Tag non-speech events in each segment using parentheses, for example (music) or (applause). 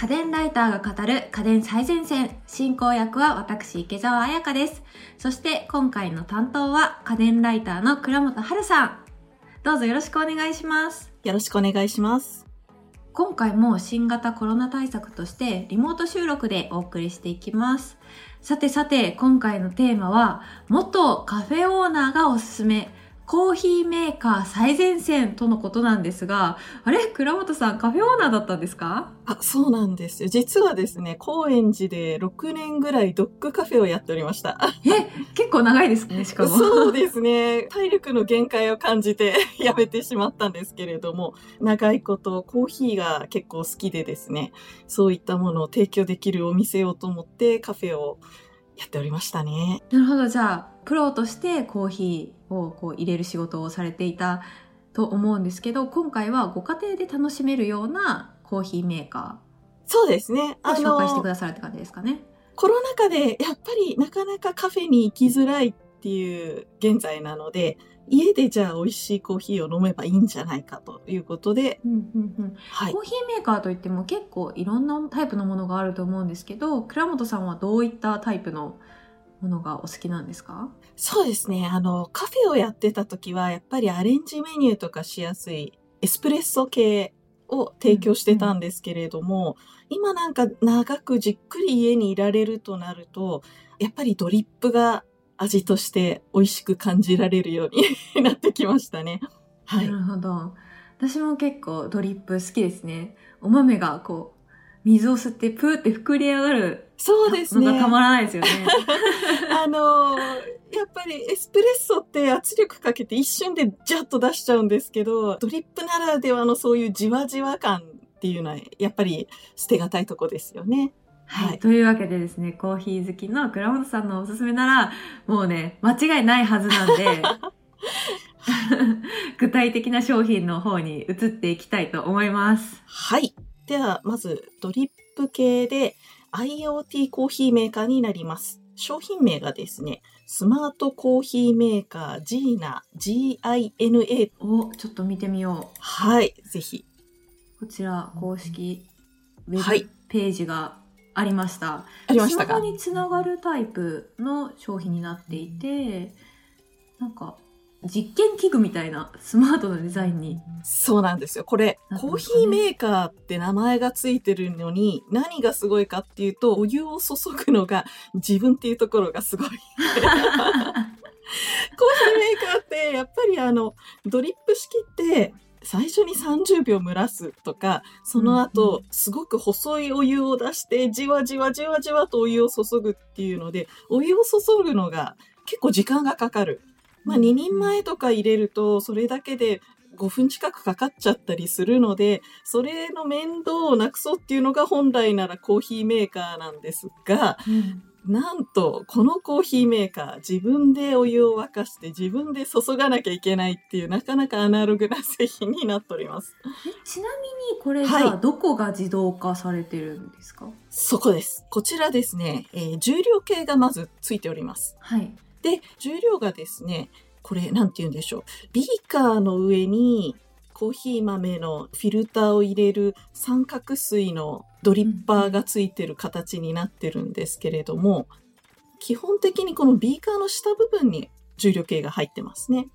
家電ライターが語る家電最前線。進行役は私、池澤彩香です。そして今回の担当は家電ライターの倉本春さん。どうぞよろしくお願いします。よろしくお願いします。今回も新型コロナ対策としてリモート収録でお送りしていきます。さてさて、今回のテーマは、元カフェオーナーがおすすめ、コーヒーメーカー最前線とのことなんですが、あれ？倉本さんカフェオーナーだったんですか？あ、そうなんですよ。実はですね、高円寺で6年ぐらいドッグカフェをやっておりました。え、結構長いですね、(laughs) しかも。そうですね。体力の限界を感じて (laughs) やめてしまったんですけれども、長いことコーヒーが結構好きでですね、そういったものを提供できるお店をと思ってカフェをやっておりましたね。なるほど、じゃあ、プロとしてコーヒーをこう入れる仕事をされていたと思うんですけど、今回はご家庭で楽しめるようなコーヒーメーカそうですね。ーを紹介してくださるって感じですかね。コロナ禍でやっぱりなかなかカフェに行きづらいっていう現在なので、家でじゃあ美味しいコーヒーを飲めばいいんじゃないかということで、うんうんうんはいコ。ーヒーメーカーといっても結構いろんなタイプのものがあると思うんですけど、倉本さんはどういったタイプのものがお好きなんですか？そうですね。あの、カフェをやってた時は、やっぱりアレンジメニューとかしやすいエスプレッソ系を提供してたんですけれども、今なんか長くじっくり家にいられるとなると、やっぱりドリップが味として美味しく感じられるように (laughs) なってきましたね。はいな。るほど。私も結構ドリップ好きですね。お豆がこう、水を吸ってプーって膨れ上がるそうですね。のがたまらないですよね。(laughs) あのーやっぱりエスプレッソって圧力かけて一瞬でジャッと出しちゃうんですけど、ドリップならではのそういうじわじわ感っていうのはやっぱり捨てがたいとこですよね。はい、はいというわけでですね、コーヒー好きの倉本さんのおすすめなら、もうね、間違いないはずなんで、(laughs) 具体的な商品の方に移っていきたいと思います。はい。では、まずドリップ系で IoT コーヒーメーカーになります。商品名がですね、スマートコーヒーメーカー GINA、G-I-N-A。お、ちょっと見てみよはい。ぜひ。う。こちら、公式ウはいェブページがありました。ありましたか？スマホにつながるタイプの商品になっていて、なんか、実験器具みたいなスマートなデザインに。そうなんですよ。これ、ねコーヒーメーカーって名前がついてるのに、何がすごいかっていうと、お湯を注ぐのが自分っていうところがすごい。(laughs) コーヒーメーカーって、やっぱりあの、ドリップ式って、最初に30秒蒸らすとか、その後、すごく細いお湯を出して、じわじわじわじわとお湯を注ぐっていうので、お湯を注ぐのが結構時間がかかる。まあ、2人前とか入れると、それだけで5分近くかかっちゃったりするので、それの面倒をなくそうっていうのが本来ならコーヒーメーカーなんですが、うんなんと、このコーヒーメーカー、自分でお湯を沸かして自分で注がなきゃいけないっていう、なかなかアナログな製品になっております。えちなみにこれじゃはあどこが自動化されてるんですか？そこです。こちらですね、えー重量計がまずついております。はい。で、重量がですね、これ、なんて言うんでしょう。ビーカーの上に、コーヒー豆のフィルターを入れる三角錐のドリッパーがついてる形になってるんですけれども、基本的にこのビーカーの下部分に重量計が入ってますね。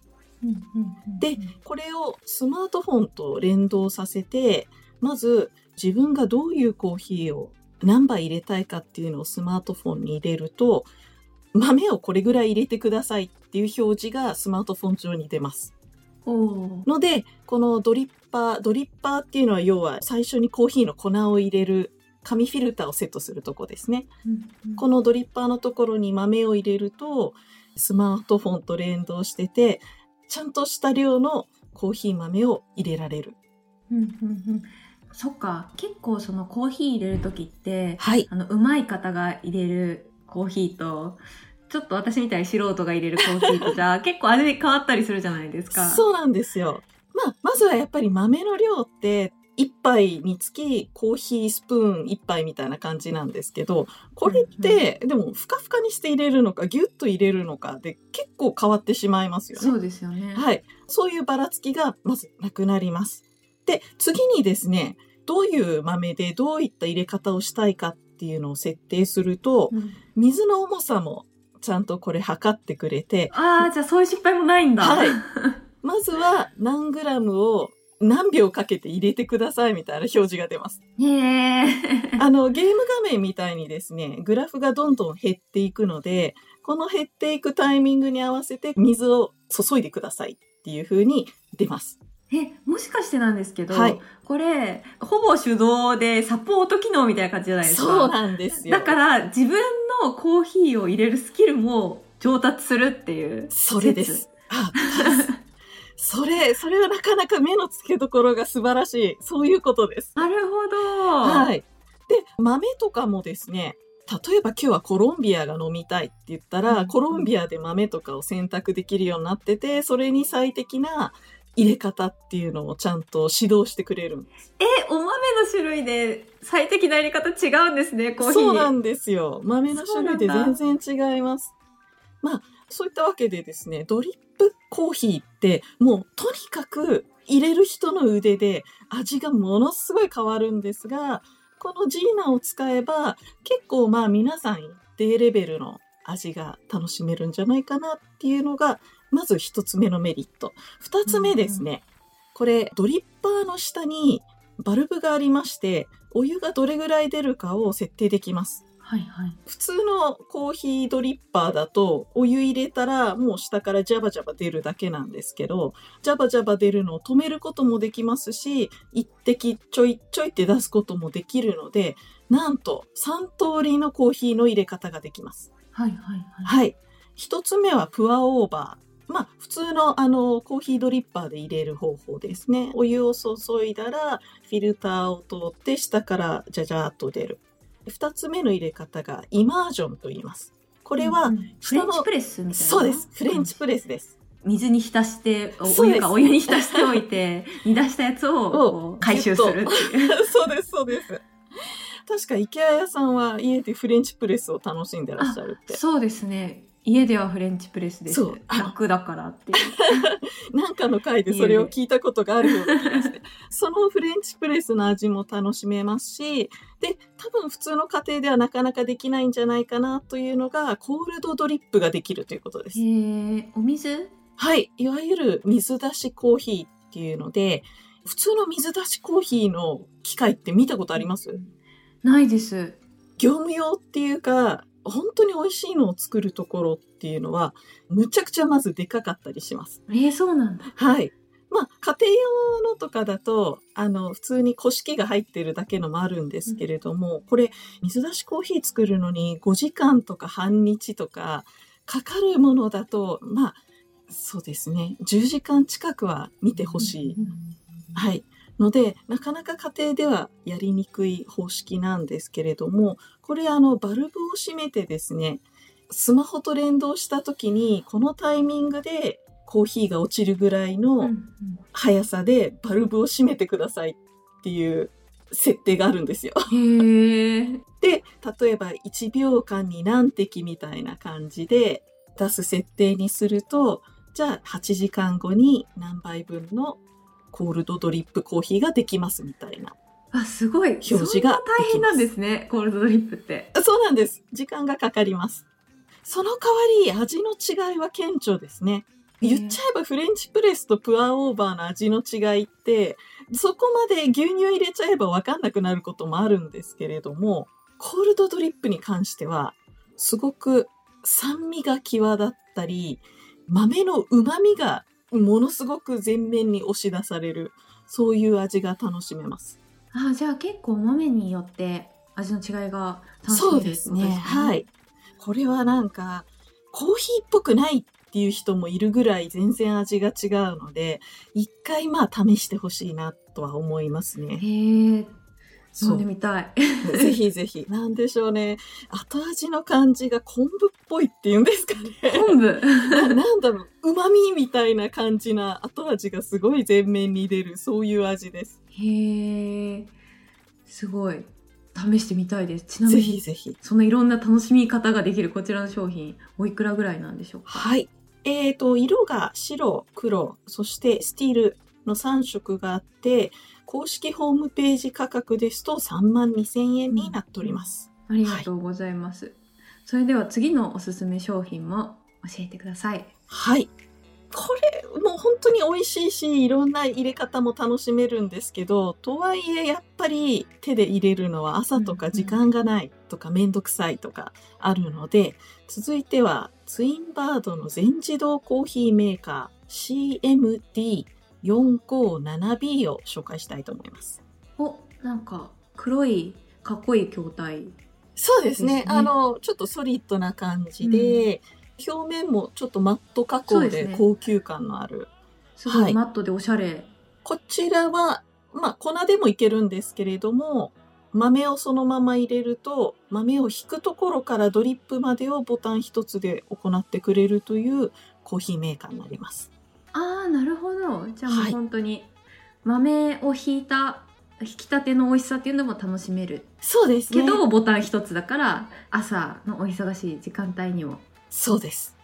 でこれをスマートフォンと連動させて、まず自分がどういうコーヒーを何杯入れたいかっていうのをスマートフォンに入れると、豆をこれぐらい入れてくださいっていう表示がスマートフォン上に出ます。ので、このドリッパー、ドリッパーっていうのは要は最初にコーヒーの粉を入れる紙フィルターをセットするとこですね。うんこのドリッパーのところに豆を入れると、スマートフォンと連動してて、ちゃんとした量のコーヒー豆を入れられる。うんうんうんそっか結構そのコーヒー入れる時ってはい。あのうまい方が入れるコーヒーとちょっと私みたいに素人が入れるコーヒーとじゃ (laughs) 結構味変わったりするじゃないですか。そうなんですよ。まあ、まずはやっぱり豆の量って、一杯につきコーヒースプーン一杯みたいな感じなんですけど、これって、でも、ふかふかにして入れるのか、ギュッと入れるのかで結構変わってしまいますよね。そうですよね。はい。そういうばらつきがまずなくなります。で、次にですね、どういう豆でどういった入れ方をしたいかっていうのを設定すると、うん水の重さもちゃんとこれ測ってくれて、ああ、じゃあそういう失敗もないんだ。はい。(laughs) まずは何グラムを何秒かけて入れてくださいみたいな表示が出ます。へえ。あの、ゲーム画面みたいにですね、グラフがどんどん減っていくので、この減っていくタイミングに合わせて水を注いでくださいっていう風に出ます。え、もしかしてなんですけど、はいこれ、ほぼ手動でサポート機能みたいな感じじゃないですか。そうなんですよ。だから、自分のコーヒーを入れるスキルも上達するっていう。それです。あ、(laughs) それ、それはなかなか目の付けどころが素晴らしい。そういうことです。なるほど。はい。で、豆とかもですね、例えば今日はコロンビアが飲みたいって言ったら、うんコロンビアで豆とかを選択できるようになってて、それに最適な入れ方っていうのをちゃんと指導してくれるんです。え、お豆の種類で最適なやり方違うんですね、コーヒー。そうなんですよ。豆の種類で全然違います。まあ、そういったわけでですね、ドリップコーヒーって、もうとにかく入れる人の腕で味がものすごい変わるんですが、このジーナを使えば、結構まあ皆さん一定レベルの味が楽しめるんじゃないかなっていうのが、まず一つ目のメリット。二つ目ですね。これ、ドリッパーの下にバルブがありまして、お湯がどれぐらい出るかを設定できます。はいはい。普通のコーヒードリッパーだと、お湯入れたらもう下からジャバジャバ出るだけなんですけど、ジャバジャバ出るのを止めることもできますし、一滴ちょいちょいって出すこともできるので、なんと3通りのコーヒーの入れ方ができます。はいはいはい。はい。一つ目はプアオーバー。まあ、普通のあの、コーヒードリッパーで入れる方法ですね。お湯を注いだら、フィルターを通って下からジャジャーっと出る。二つ目の入れ方がイマージョンと言います。これはうん、フレンチプレスみたいな。そうです。フレンチプレスです。水に浸して、お湯かお湯に浸しておいて、(laughs) 煮出したやつを回収するっていう。(laughs) そうです、そうです。確か、池谷屋さんは家でフレンチプレスを楽しんでらっしゃるって。そうですね。家ではフレンチプレスです楽だからっていう。(laughs) なんかの回でそれを聞いたことがあるような気がして。(laughs) そのフレンチプレスの味も楽しめますし、で、多分普通の家庭ではなかなかできないんじゃないかなというのが、コールドドリップができるということです。へえ、お水？はい。いわゆる水出しコーヒーっていうので、普通の水出しコーヒーの機械って見たことあります？ないです。業務用っていうか、本当に美味しいのを作るところっていうのは、むちゃくちゃまずでかかったりします。えー、そうなんだ。はい。まあ、家庭用のとかだと、あの、普通に古式が入ってるだけのもあるんですけれども、これ、水出しコーヒー作るのに5時間とか半日とかかかるものだと、まあ、そうですね、10時間近くは見てほしい。はい。ので、なかなか家庭ではやりにくい方式なんですけれども、これあの、バルブを閉めてですね、スマホと連動した時に、このタイミングでコーヒーが落ちるぐらいうんのうん速さでバルブを閉めてくださいっていう設定があるんですよ。(laughs) で、例えば1秒間に何滴みたいな感じで出す設定にすると、じゃあ8時間後に何杯分のコールドドリップコーヒーができますみたいな。あ、すごい。表示が大変なんですね、コールドドリップって。そうなんです。時間がかかります。その代わり味の違いは顕著ですね。言っちゃえばフレンチプレスとプアオーバーの味の違いって、そこまで牛乳入れちゃえばわかんなくなることもあるんですけれども、コールドドリップに関しては、すごく酸味が際立ったり、豆の旨味がものすごく前面に押し出される、そういう味が楽しめます。あ、じゃあ結構お豆によって味の違いが楽しめそうるですね。はい。これはなんか、コーヒーっぽくないっていう人もいるぐらい全然味が違うので、一回まあ試してほしいなとは思いますね。へえ。飲んで。みたい。(laughs) ぜひぜひ。なんでしょうね。後味の感じが昆布っぽいっていうんですかね。昆布。な (laughs) なんだろう。旨味みたいな感じな後味がすごい前面に出る、そういう味です。へえ。すごい。試してみたいです。ちなみぜひに、ぜひ。そのいろんな楽しみ方ができるこちらの商品、おいくらぐらいなんでしょうか？はい。えっ、と、色が白、黒、そしてスティールの3色があって、公式ホームページ価格ですと3万2000円になっております。ありがとうございます。それでは次のおすすめ商品も教えてください。はい。これ、もう本当に美味しいし、いろんな入れ方も楽しめるんですけど、とはいえ、やっぱり手で入れるのは朝とか時間がないとかめんどくさいとかあるので、続いてはツインバードの全自動コーヒーメーカー CMD457B を紹介したいと思います。お、なんか黒いかっこいい筐体。そうですね。あの、ちょっとソリッドな感じで、表面もちょっとマット加工で高級感のある。すごはいいマットでおしゃれ。こちらは、まあ、粉でもいけるんですけれども、豆をそのまま入れると、豆を引くところからドリップまでをボタン一つで行ってくれるというコーヒーメーカーになります。ああ、なるほど。じゃあもうはい本当に豆をひいた、引きたての美味しさっていうのも楽しめる。そうですね。けど、ボタン一つだから、朝のお忙しい時間帯にも。そうです。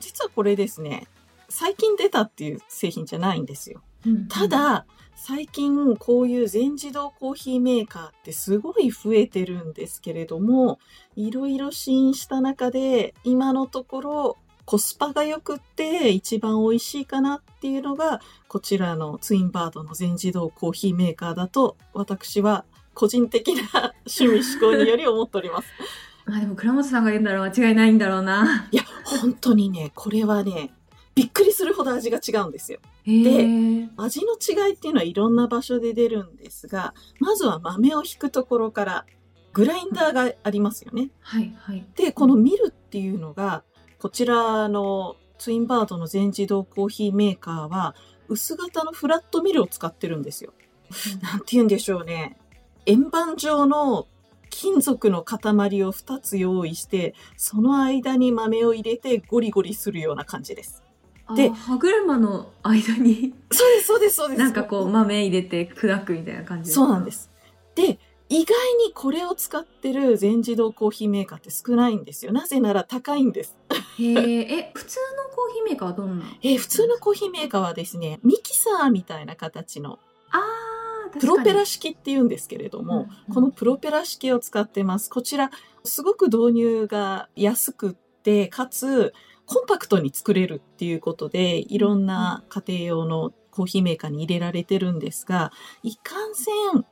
実はこれですね、最近出たっていう製品じゃないんですよ。た、だ、最近こういう全自動コーヒーメーカーってすごい増えてるんですけれども、いろいろ試飲した中で、今のところコスパが良くって一番美味しいかなっていうのが、こちらのツインバードの全自動コーヒーメーカーだと、私は個人的な趣味思考により思っております。ま (laughs) あでも倉本さんが言うんだろう間違いないんだろうな。いや、本当にね、これはね、びっくりするほど味が違うんですよ。へえ。味の違いっていうのはいろんな場所で出るんですが、まずは豆をひくところから、グラインダーがありますよね。はいはい。で、このミルっていうのが、こちらのツインバードの全自動コーヒーメーカーは、薄型のフラットミルを使ってるんですよ。なんて言うんでしょうね。円盤状の金属の塊を2つ用意して、その間に豆を入れてゴリゴリするような感じです。でで、歯車の間に、そうです、そうです、そうです。なんかこう豆入れて砕くみたいな感じ。そうなんですす。で、意外にこれを使ってる全自動コーヒーメーカーって少ないんですよ。なぜなら高いんです。へえ、え、普通のコーヒーメーカーはどんな？えー普通のコーヒーメーカーはですね、ミキサーみたいな形のあー、確かにプロペラ式って言うんですけれども、うんうんこのプロペラ式を使ってます。こちら、すごく導入が安くって、かつ、コンパクトに作れるっていうことで、いろんな家庭用のコーヒーメーカーに入れられてるんですが、いかんせん、引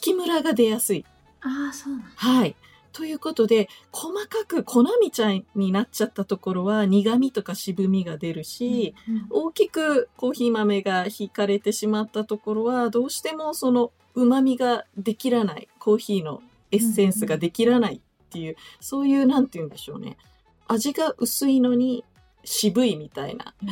きムラが出やすい。あー、そうなんだ。はい。ということで、細かく粉みたいになっちゃったところは苦味とか渋みが出るし、うん大きくコーヒー豆が引かれてしまったところは、どうしてもその旨味ができらない、コーヒーのエッセンスができらないっていう、そういう、なんて言うんでしょうね。味が薄いのに渋いみたいな、うん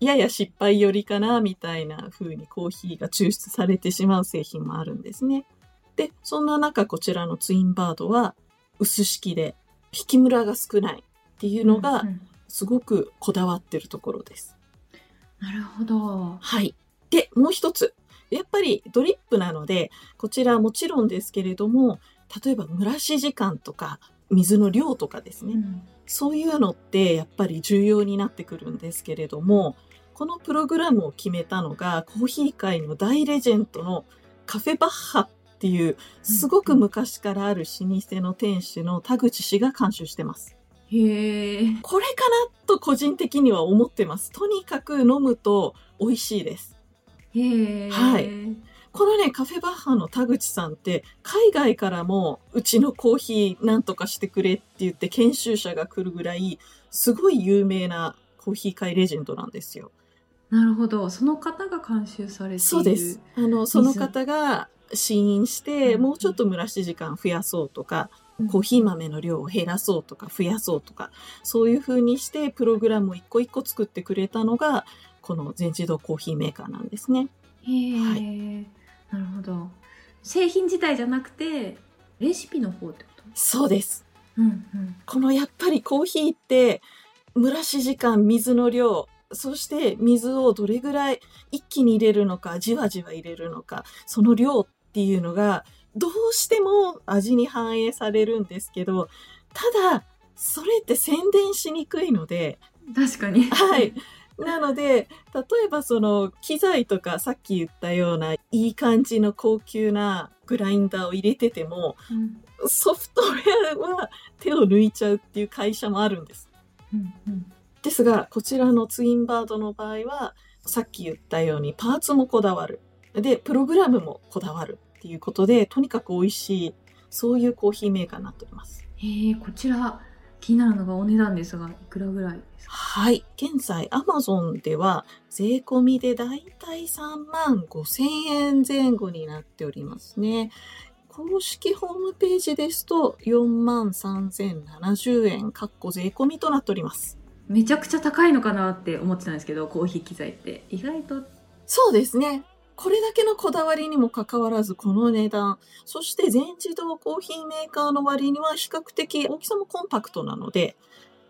やや失敗寄りかな、みたいな風にコーヒーが抽出されてしまう製品もあるんですね。で、そんな中、こちらのツインバードは、薄式で、引きムラが少ないっていうのがすごくこだわってるところです。なるほど。はい。で、もう一つ。やっぱりドリップなので、こちらもちろんですけれども、例えば蒸らし時間とか、水の量とかですね。うんそういうのってやっぱり重要になってくるんですけれども、このプログラムを決めたのが、コーヒー界の大レジェンドのカフェバッハっていう、すごく昔からある老舗の店主の田口氏が監修してます。へえ。これかなと個人的には思ってます。とにかく飲むと美味しいです。へえ。はいこのね、カフェバッハの田口さんって、海外からも、うちのコーヒーなんとかしてくれって言って研修者が来るぐらい、すごい有名なコーヒー界レジェンドなんですよ。なるほど。その方が監修されている。そうです。。あの、その方が試飲して、うんもうちょっと蒸らし時間増やそうとか、コーヒー豆の量を減らそうとか増やそうとか、そういう風にしてプログラムを一個一個作ってくれたのが、この全自動コーヒーメーカーなんですね。へえ、はなるほど。製品自体じゃなくて、レシピの方ってこと？そうです。うんうん。このやっぱりコーヒーって、蒸らし時間、水の量、そして水をどれぐらい一気に入れるのか、じわじわ入れるのか、その量っていうのが、どうしても味に反映されるんですけど、ただ、それって宣伝しにくいので、確かに。はい。なので、例えばその機材とかさっき言ったようないい感じの高級なグラインダーを入れてても、うんソフトウェアは手を抜いちゃうっていう会社もあるんです。うんうんですが、こちらのツインバードの場合は、さっき言ったようにパーツもこだわる。で、プログラムもこだわるっていうことで、とにかく美味しい、そういうコーヒーメーカーになっております。へえこちら気になるのがお値段ですがいくらぐらいですか？はい。現在、アマゾンでは、税込みでだいたい3万5千円前後になっておりますね。公式ホームページですと、4万3070円、かっこ税込みとなっております。めちゃくちゃ高いのかなって思ってたんですけどコーヒー機材って意外とそうですね。これだけのこだわりにもかかわらず、この値段。そして全自動コーヒーメーカーの割には比較的大きさもコンパクトなので、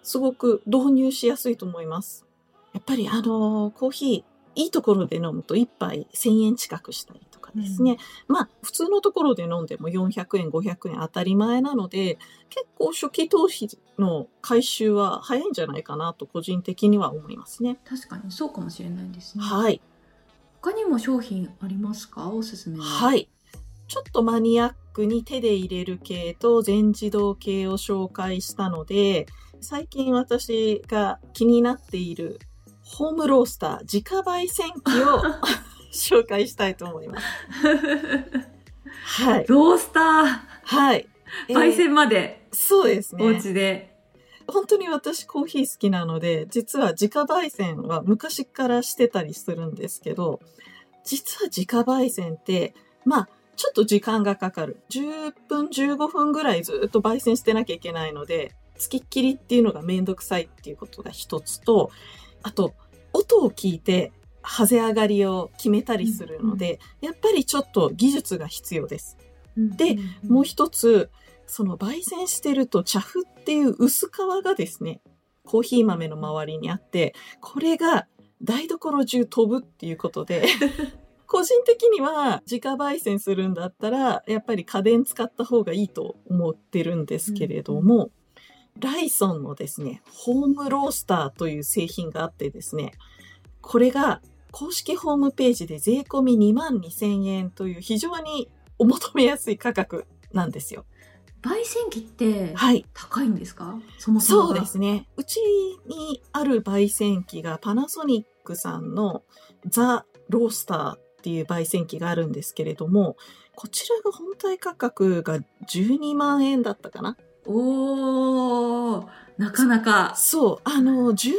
すごく導入しやすいと思います。やっぱりあのコーヒー、いいところで飲むと1杯1000円近くしたりとかですね。まあ、普通のところで飲んでも400円、500円当たり前なので、結構初期投資の回収は早いんじゃないかなと個人的には思いますね。確かにそうかもしれないですねはい。他にも商品ありますか？おすすめのはい。ちょっとマニアックに手で入れる系と全自動系を紹介したので、最近私が気になっているホームロースター自家焙煎機を (laughs) 紹介したいと思います。(laughs) はい。ロースターはい。えー焙煎までそうですおね。家で、本当に私コーヒー好きなので、実は自家焙煎は昔からしてたりするんですけど、実は自家焙煎って、まあ、ちょっと時間がかかる。10分、15分ぐらいずっと焙煎してなきゃいけないので、付きっきりっていうのがめんどくさいっていうことが一つと、あと、音を聞いて、ハゼ上がりを決めたりするので、やっぱりちょっと技術が必要です。でもう一つ、その焙煎してると茶粉っていう薄皮がですね、コーヒー豆の周りにあって、これが台所中飛ぶっていうことで、(laughs) 個人的には自家焙煎するんだったら、やっぱり家電使った方がいいと思ってるんですけれども、ライソンのですね、ホームロースターという製品があってですね、これが公式ホームページで税込み2万2000円という非常にお求めやすい価格なんですよ。焙煎機ってはい。高いんですか？そもそもがそうですね。うちにある焙煎機がパナソニックさんのザ・ロースターっていう焙煎機があるんですけれども、こちらが本体価格が12万円だったかなおーなかなかそう、あの、10万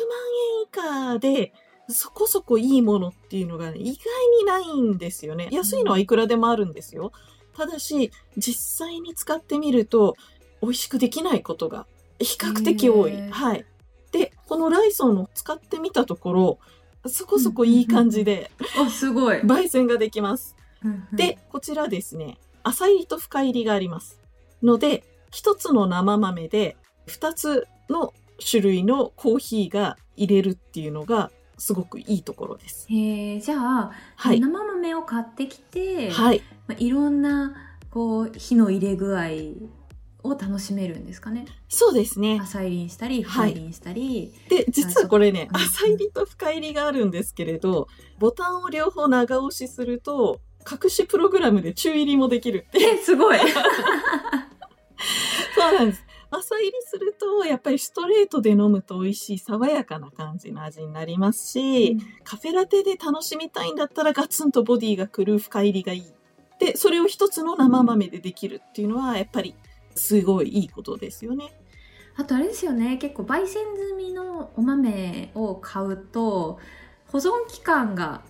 円以下で、そこそこいいものっていうのが、ね、意外にないんですよね。安いのはいくらでもあるんですよ。ただし、実際に使ってみると、美味しくできないことが比較的多い。はい。で、このライソンを使ってみたところ、そこそこいい感じで、あすごい、焙煎ができます。で、こちらですね、浅入りと深入りがあります。ので、一つの生豆で二つの種類のコーヒーが入れるっていうのがすごくいいところです。へえじゃあ、はい。生豆を買ってきて、はい。まあ、いろんなこう火の入れ具合を楽しめるんですかねそうですね。浅入りにしたり深入りにしたり、で、実はこれね、浅入りと深入りがあるんですけれど、ボタンを両方長押しすると、隠しプログラムで中入りもできるって。えすごい (laughs) そうなんです。浅入りすると、やっぱりストレートで飲むと美味しい爽やかな感じの味になりますし、カフェラテで楽しみたいんだったらガツンとボディがくる深入りがいい。で、それを一つの生豆でできるっていうのは、やっぱりすごいいいことですよね。あとあれですよね結構焙煎済みのお豆を買うと保存期間が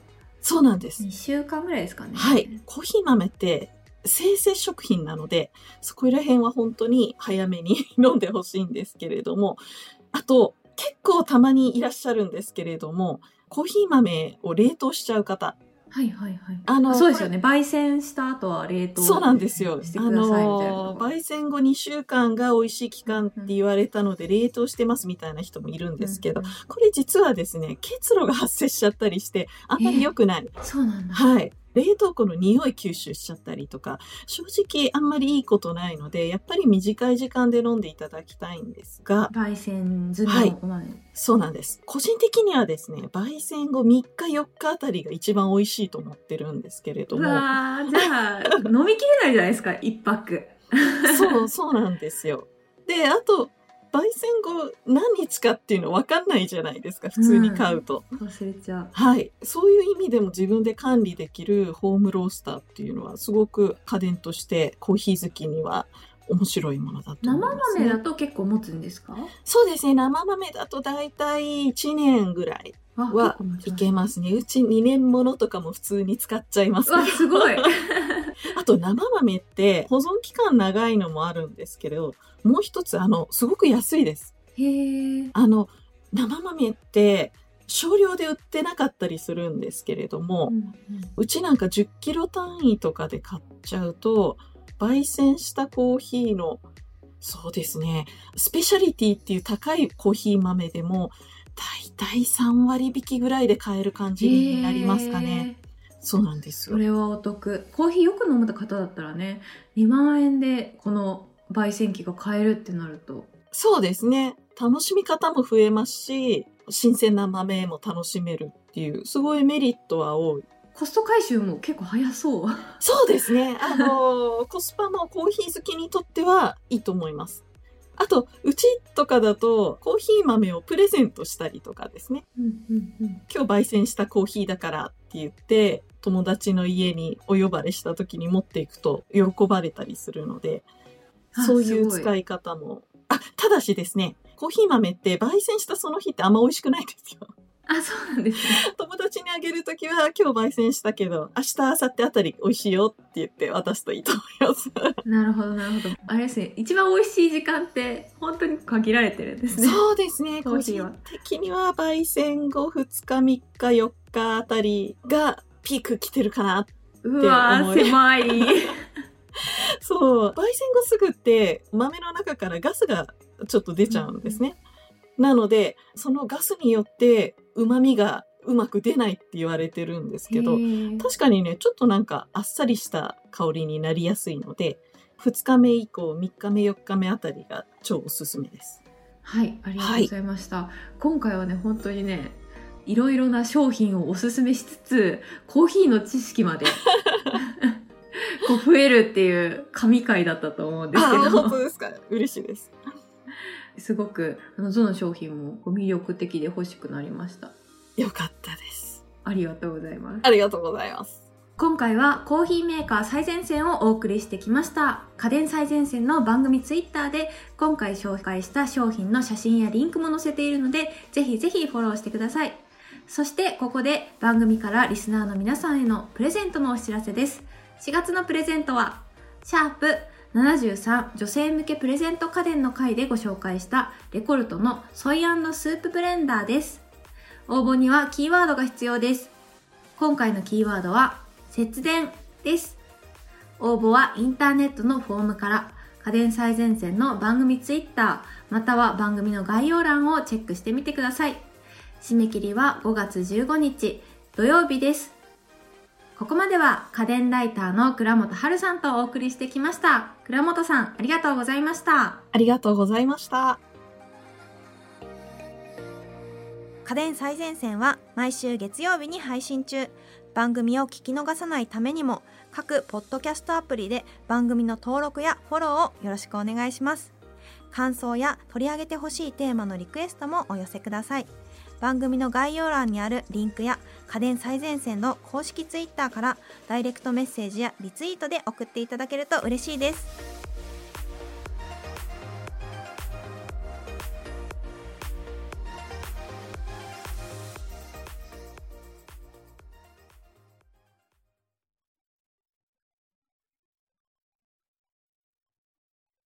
そうなんです。2週間ぐらいですかねはい。コーヒー豆って生成食品なので、そこら辺は本当に早めに (laughs) 飲んでほしいんですけれども、あと、結構たまにいらっしゃるんですけれども、コーヒー豆を冷凍しちゃう方。はいはいはいあのそうですよね焙煎した後は冷凍そうなんですよ。してあくださいみたいなの、のが焙煎後2週間が美味しい期間って言われたので、冷凍してますみたいな人もいるんですけど、うんうんこれ実はですね、結露が発生しちゃったりして、あんまり良くない。そうなんだはい。冷凍庫の匂い吸収しちゃったりとか、正直あんまりいいことないので、やっぱり短い時間で飲んでいただきたいんですが、焙煎済みのお豆。そうなんです。個人的にはですね、焙煎後3日4日あたりが一番美味しいと思ってるんですけれどうも、じゃあ、飲みきれないじゃないですか、一泊。そう、そうなんですよ。で、あと、焙煎後何日かっていうの分かんないじゃないですか、普通に買うと。忘れちゃう。はい。そういう意味でも自分で管理できるホームロースターっていうのはすごく家電としてコーヒー好きには面白いものだと思い生ます、ね。豆だと結構持つんですか？そうですね。生豆だと大体1年ぐらいあはいけますね。うち2年ものとかも普通に使っちゃいます、うわ、すごい。(laughs) あと生豆って保存期間長いのもあるんですけど、もう一つあの、すごく安いです。へー。あの、生豆って少量で売ってなかったりするんですけれども、うんうんうちなんか10キロ単位とかで買っちゃうと、焙煎したコーヒーの、そうですね、スペシャリティっていう高いコーヒー豆でも、だいたい3割引きぐらいで買える感じになりますかね。そうなんですよ。それはお得。コーヒーよく飲む方だったらね、2万円でこの焙煎機が買えるってなると。そうですね。楽しみ方も増えますし、新鮮な豆も楽しめるっていう、すごいメリットは多い。コスト回収も結構早そう。そうですね。あの、コスパもコーヒー好きにとってはいいと思います。あと、うちとかだと、コーヒー豆をプレゼントしたりとかですね。うんうんうん。今日焙煎したコーヒーだからって言って、友達の家にお呼ばれした時に持っていくと喜ばれたりするので、あそういう使い方も。あ、ただしですね、コーヒー豆って焙煎したその日ってあんま美味しくないんですよ。あ、そうなんですね。友達にあげるときは今日焙煎したけど、明日、明後日あたり美味しいよって言って渡すといいと思います。(laughs) なるほど、なるほど。あれですね、一番美味しい時間って本当に限られてるんですね。そうですね。個人的には焙煎後2日、3日、4日あたりがピーク来てるかな。うわー、って思い狭い。(laughs) そう。焙煎後すぐって豆の中からガスがちょっと出ちゃうんですね。なので、そのガスによって旨味がうまく出ないって言われてるんですけど、確かにね、ちょっとなんかあっさりした香りになりやすいので、2日目以降、3日目、4日目あたりが超おすすめです。はい、ありがとうございました。今回はね、本当にね、いろいろな商品をおすすめしつつ、コーヒーの知識まで (laughs) こう増えるっていう神回だったと思うんですけあー本当ど、ですか？嬉しいです。すごくあのどの商品も魅力的で欲しくなりました。よかったです。ありがとうございます。ありがとうございます。今回はコーヒーメーカー最前線をお送りしてきました。家電最前線の番組ツイッターで今回紹介した商品の写真やリンクも載せているので、ぜひぜひフォローしてください。そしてここで番組からリスナーの皆さんへのプレゼントのお知らせです。4月のプレゼントは、シャープ73女性向けプレゼント家電の回でご紹介したレコルトのソイスープブレンダーです。応募にはキーワードが必要です。今回のキーワードは節電です。応募はインターネットのフォームから家電最前線の番組ツイッターまたは番組の概要欄をチェックしてみてください。締め切りは5月15日土曜日です。ここまでは家電ライターの倉本春さんとお送りしてきました。倉本さんありがとうございました。ありがとうございました。家電最前線は毎週月曜日に配信中番組を聞き逃さないためにも各ポッドキャストアプリで番組の登録やフォローをよろしくお願いします感想や取り上げてほしいテーマのリクエストもお寄せください番組の概要欄にあるリンクや家電最前線の公式ツイッターからダイレクトメッセージやリツイートで送っていただけると嬉しいです。